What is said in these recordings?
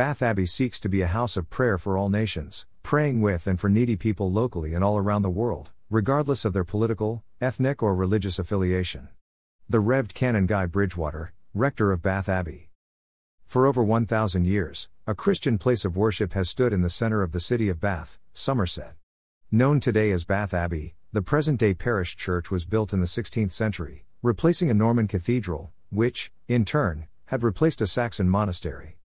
Bath Abbey seeks to be a house of prayer for all nations, praying with and for needy people locally and all around the world, regardless of their political, ethnic, or religious affiliation. The Rev. Canon Guy Bridgewater, Rector of Bath Abbey. For over 1,000 years, a Christian place of worship has stood in the center of the city of Bath, Somerset. Known today as Bath Abbey, the present day parish church was built in the 16th century, replacing a Norman cathedral, which, in turn, had replaced a Saxon monastery.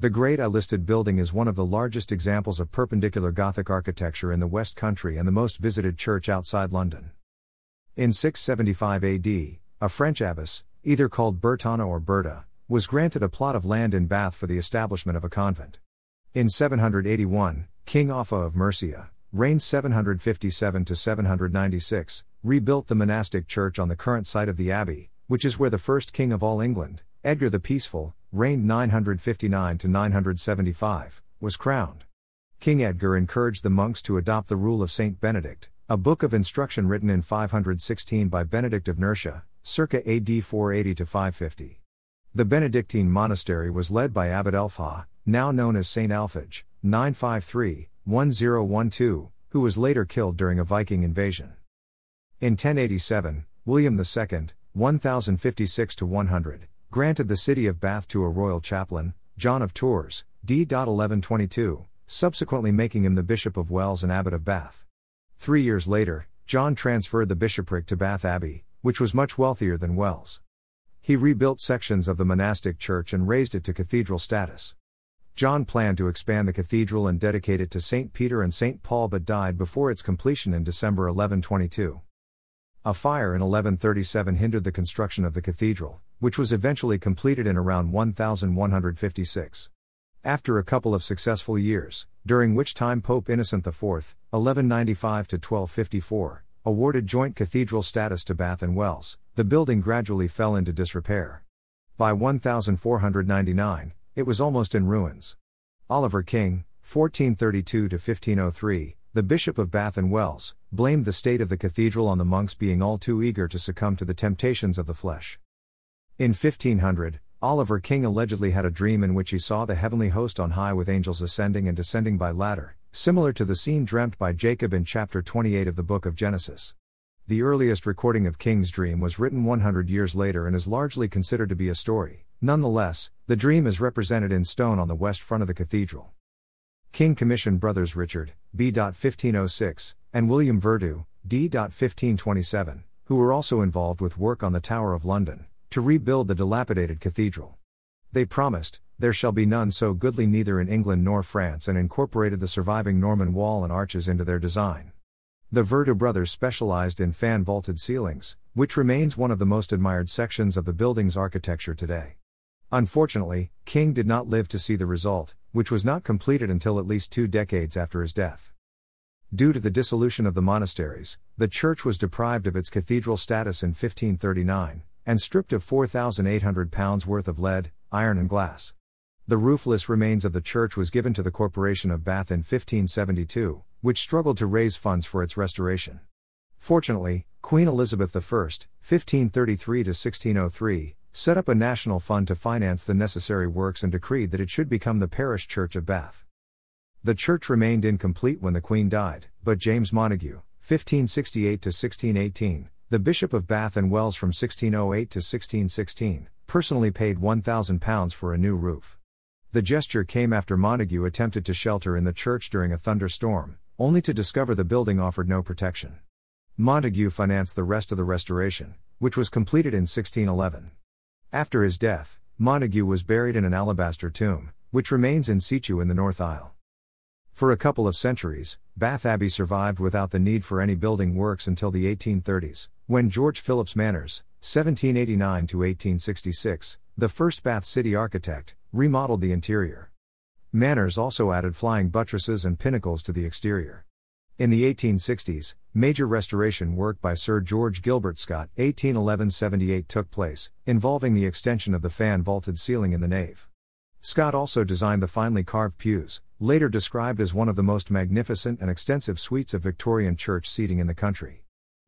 The Grade I listed building is one of the largest examples of perpendicular Gothic architecture in the West Country and the most visited church outside London. In 675 AD, a French abbess, either called Bertana or Berta, was granted a plot of land in Bath for the establishment of a convent. In 781, King Offa of Mercia, reigned 757 to 796, rebuilt the monastic church on the current site of the abbey, which is where the first king of all England, Edgar the Peaceful, reigned 959 to 975, was crowned. King Edgar encouraged the monks to adopt the rule of Saint Benedict, a book of instruction written in 516 by Benedict of Nursia, circa AD 480 to 550. The Benedictine monastery was led by Abbot Elfha, now known as Saint Alphege, 953 1012, who was later killed during a Viking invasion. In 1087, William II, 1056 100, granted the city of Bath to a royal chaplain, John of Tours, d. 1122, subsequently making him the Bishop of Wells and Abbot of Bath. Three years later, John transferred the bishopric to Bath Abbey, which was much wealthier than Wells. He rebuilt sections of the monastic church and raised it to cathedral status. John planned to expand the cathedral and dedicate it to St. Peter and St. Paul but died before its completion in December 1122. A fire in 1137 hindered the construction of the cathedral, which was eventually completed in around 1156. After a couple of successful years, during which time Pope Innocent IV, 1195 to 1254, awarded joint cathedral status to Bath and Wells, the building gradually fell into disrepair. By 1499, it was almost in ruins. Oliver King, 1432 to 1503, the Bishop of Bath and Wells, blamed the state of the cathedral on the monks being all too eager to succumb to the temptations of the flesh. In 1500, Oliver King allegedly had a dream in which he saw the heavenly host on high with angels ascending and descending by ladder, similar to the scene dreamt by Jacob in chapter 28 of the book of Genesis. The earliest recording of King's dream was written 100 years later and is largely considered to be a story. Nonetheless, the dream is represented in stone on the west front of the cathedral. King commissioned brothers Richard, B. 1506, and William Vertue, D. 1527, who were also involved with work on the Tower of London to rebuild the dilapidated cathedral. They promised, There shall be none so goodly neither in England nor France, and incorporated the surviving Norman wall and arches into their design. The Vertue brothers specialized in fan vaulted ceilings, which remains one of the most admired sections of the building's architecture today. Unfortunately, King did not live to see the result, which was not completed until at least two decades after his death. Due to the dissolution of the monasteries, the church was deprived of its cathedral status in 1539, and stripped of £4,800 worth of lead, iron, and glass. The roofless remains of the church was given to the Corporation of Bath in 1572, which struggled to raise funds for its restoration. Fortunately, Queen Elizabeth I, 1533 1603, set up a national fund to finance the necessary works and decreed that it should become the parish church of Bath. The church remained incomplete when the Queen died, but James Montague, 1568 to 1618, the Bishop of Bath and Wells from 1608 to 1616, personally paid £1,000 for a new roof. The gesture came after Montague attempted to shelter in the church during a thunderstorm, only to discover the building offered no protection. Montague financed the rest of the restoration, which was completed in 1611. After his death, Montague was buried in an alabaster tomb, which remains in situ in the North Aisle. For a couple of centuries, Bath Abbey survived without the need for any building works until the 1830s, when George Phillips Manners, 1789 to 1866, the first Bath city architect, remodeled the interior. Manners also added flying buttresses and pinnacles to the exterior. In the 1860s, major restoration work by Sir George Gilbert Scott 1811-78 took place, involving the extension of the fan vaulted ceiling in the nave. Scott also designed the finely carved pews, later described as one of the most magnificent and extensive suites of Victorian church seating in the country.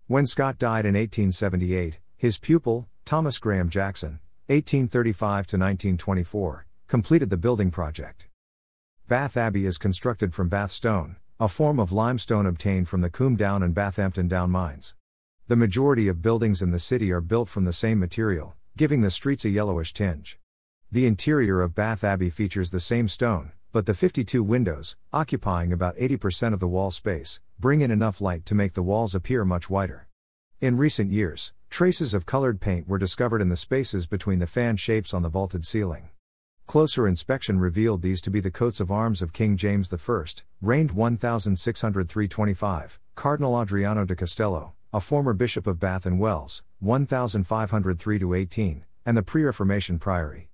When Scott died in 1878, his pupil, Thomas Graham Jackson, 1835 1924, completed the building project. Bath Abbey is constructed from Bath stone, a form of limestone obtained from the Combe Down and Bathampton Down mines. The majority of buildings in the city are built from the same material, giving the streets a yellowish tinge. The interior of Bath Abbey features the same stone, but the 52 windows, occupying about 80% of the wall space, bring in enough light to make the walls appear much whiter. In recent years, traces of colored paint were discovered in the spaces between the fan shapes on the vaulted ceiling. Closer inspection revealed these to be the coats of arms of King James I, reigned 1603-25, Cardinal Adriano de Castello, a former bishop of Bath and Wells, 1503-18, and the pre-Reformation priory.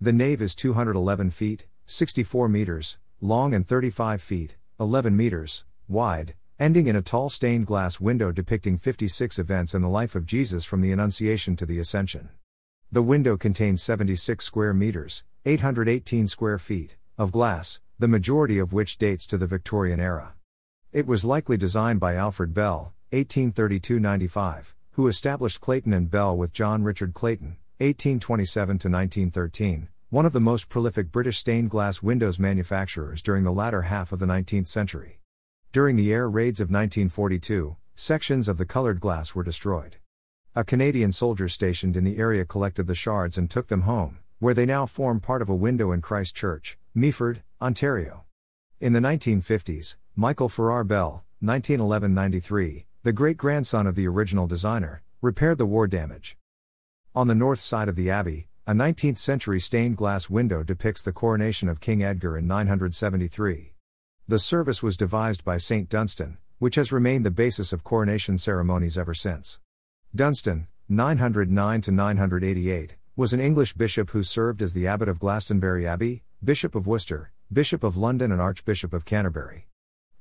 The nave is 211 feet, 64 meters, long and 35 feet, 11 meters, wide, ending in a tall stained glass window depicting 56 events in the life of Jesus from the Annunciation to the Ascension. The window contains 76 square meters, 818 square feet, of glass, the majority of which dates to the Victorian era. It was likely designed by Alfred Bell, 1832 95, who established Clayton and Bell with John Richard Clayton, 1827 1913, one of the most prolific British stained glass windows manufacturers during the latter half of the 19th century. During the air raids of 1942, sections of the colored glass were destroyed. A Canadian soldier stationed in the area collected the shards and took them home, where they now form part of a window in Christ Church, Meaford, Ontario. In the 1950s, Michael Farrar Bell, 1911 93, the great grandson of the original designer, repaired the war damage. On the north side of the abbey, a 19th century stained glass window depicts the coronation of King Edgar in 973. The service was devised by St. Dunstan, which has remained the basis of coronation ceremonies ever since. Dunstan, 909 988, was an English bishop who served as the abbot of Glastonbury Abbey, Bishop of Worcester, Bishop of London, and Archbishop of Canterbury.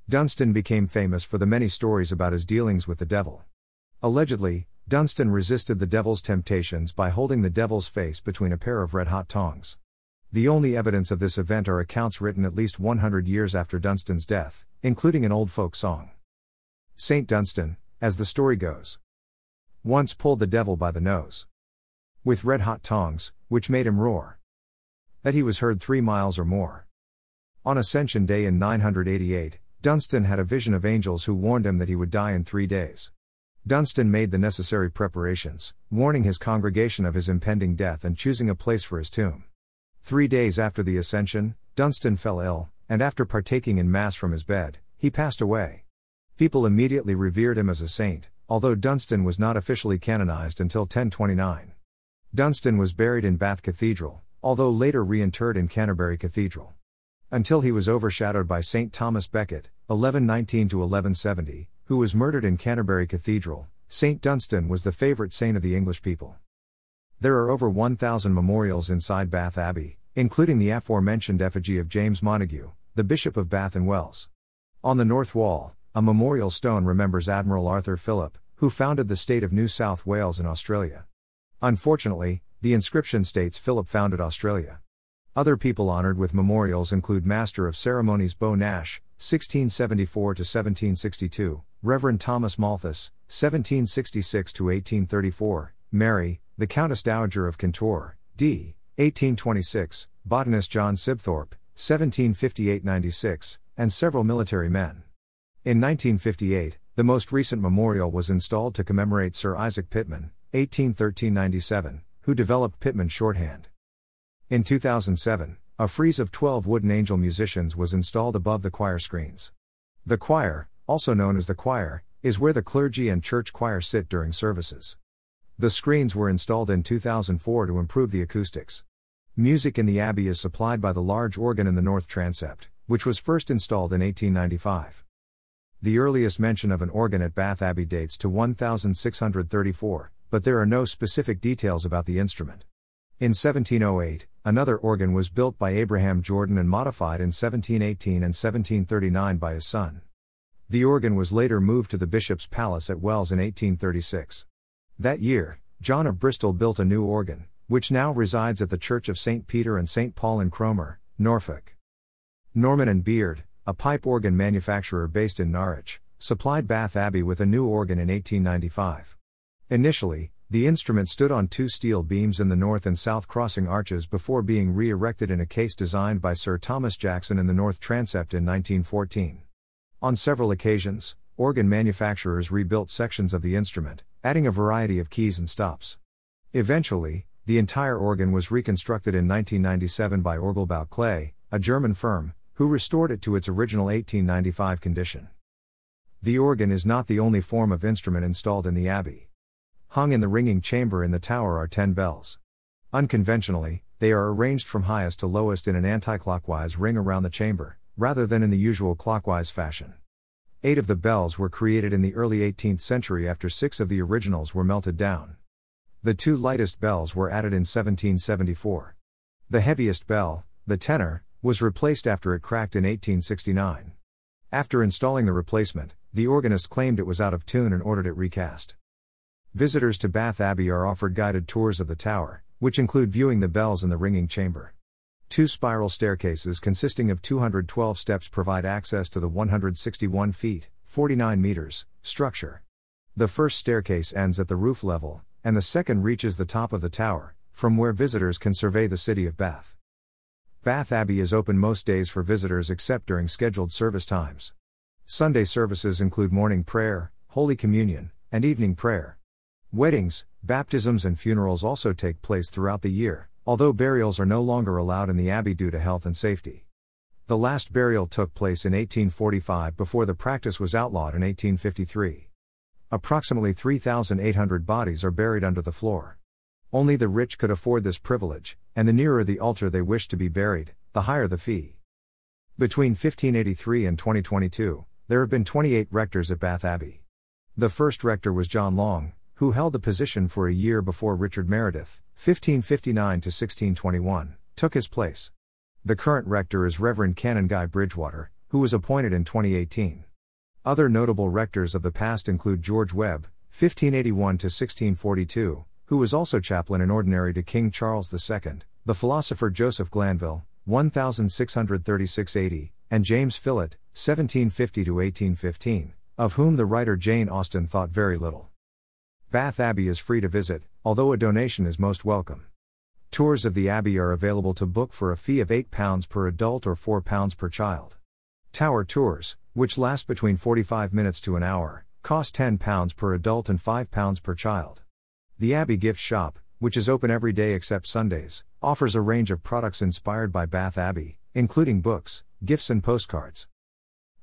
Dunstan became famous for the many stories about his dealings with the devil. Allegedly, Dunstan resisted the devil's temptations by holding the devil's face between a pair of red hot tongs. The only evidence of this event are accounts written at least 100 years after Dunstan's death, including an old folk song. Saint Dunstan, as the story goes, once pulled the devil by the nose with red hot tongs, which made him roar. That he was heard three miles or more. On Ascension Day in 988, Dunstan had a vision of angels who warned him that he would die in three days. Dunstan made the necessary preparations, warning his congregation of his impending death and choosing a place for his tomb. Three days after the ascension, Dunstan fell ill, and after partaking in Mass from his bed, he passed away. People immediately revered him as a saint, although Dunstan was not officially canonized until 1029. Dunstan was buried in Bath Cathedral, although later reinterred in Canterbury Cathedral. Until he was overshadowed by St. Thomas Becket, 1119 1170, who was murdered in Canterbury Cathedral, St. Dunstan was the favorite saint of the English people. There are over 1,000 memorials inside Bath Abbey, including the aforementioned effigy of James Montague, the Bishop of Bath and Wells. On the north wall, a memorial stone remembers Admiral Arthur Phillip, who founded the state of New South Wales in Australia. Unfortunately, the inscription states Philip founded Australia. Other people honored with memorials include Master of Ceremonies Beau Nash, 1674 1762, Reverend Thomas Malthus, 1766 1834, Mary, the Countess Dowager of Kintore, d. 1826, botanist John Sibthorp, 1758 96, and several military men. In 1958, the most recent memorial was installed to commemorate Sir Isaac Pitman, 1813 97, who developed Pitman shorthand. In 2007, a frieze of 12 wooden angel musicians was installed above the choir screens. The quire, also known as the choir, is where the clergy and church choir sit during services. The screens were installed in 2004 to improve the acoustics. Music in the abbey is supplied by the large organ in the north transept, which was first installed in 1895. The earliest mention of an organ at Bath Abbey dates to 1634, but there are no specific details about the instrument. In 1708, another organ was built by Abraham Jordan and modified in 1718 and 1739 by his son. The organ was later moved to the bishop's palace at Wells in 1836. That year, John of Bristol built a new organ, which now resides at the Church of St. Peter and St. Paul in Cromer, Norfolk. Norman and Beard, a pipe organ manufacturer based in Norwich, supplied Bath Abbey with a new organ in 1895. Initially, The instrument stood on two steel beams in the north and south crossing arches before being re erected in a case designed by Sir Thomas Jackson in the north transept in 1914. On several occasions, organ manufacturers rebuilt sections of the instrument, adding a variety of keys and stops. Eventually, the entire organ was reconstructed in 1997 by Orgelbau Klais, a German firm, who restored it to its original 1895 condition. The organ is not the only form of instrument installed in the abbey. Hung in the ringing chamber in the tower are ten bells. Unconventionally, they are arranged from highest to lowest in an anticlockwise ring around the chamber, rather than in the usual clockwise fashion. Eight of the bells were created in the early 18th century after six of the originals were melted down. The two lightest bells were added in 1774. The heaviest bell, the tenor, was replaced after it cracked in 1869. After installing the replacement, the organist claimed it was out of tune and ordered it recast. Visitors to Bath Abbey are offered guided tours of the tower, which include viewing the bells in the ringing chamber. Two spiral staircases consisting of 212 steps provide access to the 161 feet, 49 meters, structure. The first staircase ends at the roof level, and the second reaches the top of the tower, from where visitors can survey the city of Bath. Bath Abbey is open most days for visitors except during scheduled service times. Sunday services include morning prayer, Holy Communion, and evening prayer. Weddings, baptisms, and funerals also take place throughout the year, although burials are no longer allowed in the abbey due to health and safety. The last burial took place in 1845 before the practice was outlawed in 1853. Approximately 3,800 bodies are buried under the floor. Only the rich could afford this privilege, and the nearer the altar they wished to be buried, the higher the fee. Between 1583 and 2022, there have been 28 rectors at Bath Abbey. The first rector was John Long, who held the position for a year before Richard Meredith, 1559 to 1621, took his place. The current rector is Reverend Canon Guy Bridgewater, who was appointed in 2018. Other notable rectors of the past include George Webb, 1581 to 1642, who was also chaplain in ordinary to King Charles II, the philosopher Joseph Glanvill, 1636 80, and James Phillott, 1750 to 1815, of whom the writer Jane Austen thought very little. Bath Abbey is free to visit, although a donation is most welcome. Tours of the Abbey are available to book for a fee of £8 per adult or £4 per child. Tower tours, which last between 45 minutes to an hour, cost £10 per adult and £5 per child. The Abbey Gift Shop, which is open every day except Sundays, offers a range of products inspired by Bath Abbey, including books, gifts, and postcards.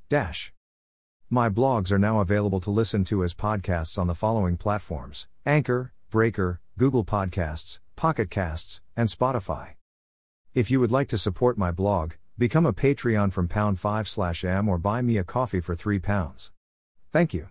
Dash. My blogs are now available to listen to as podcasts on the following platforms Anchor, Breaker, Google Podcasts, Pocket Casts, and Spotify. If you would like to support my blog, become a Patreon from pound 5 slash M or buy me a coffee for 3 pounds. Thank you.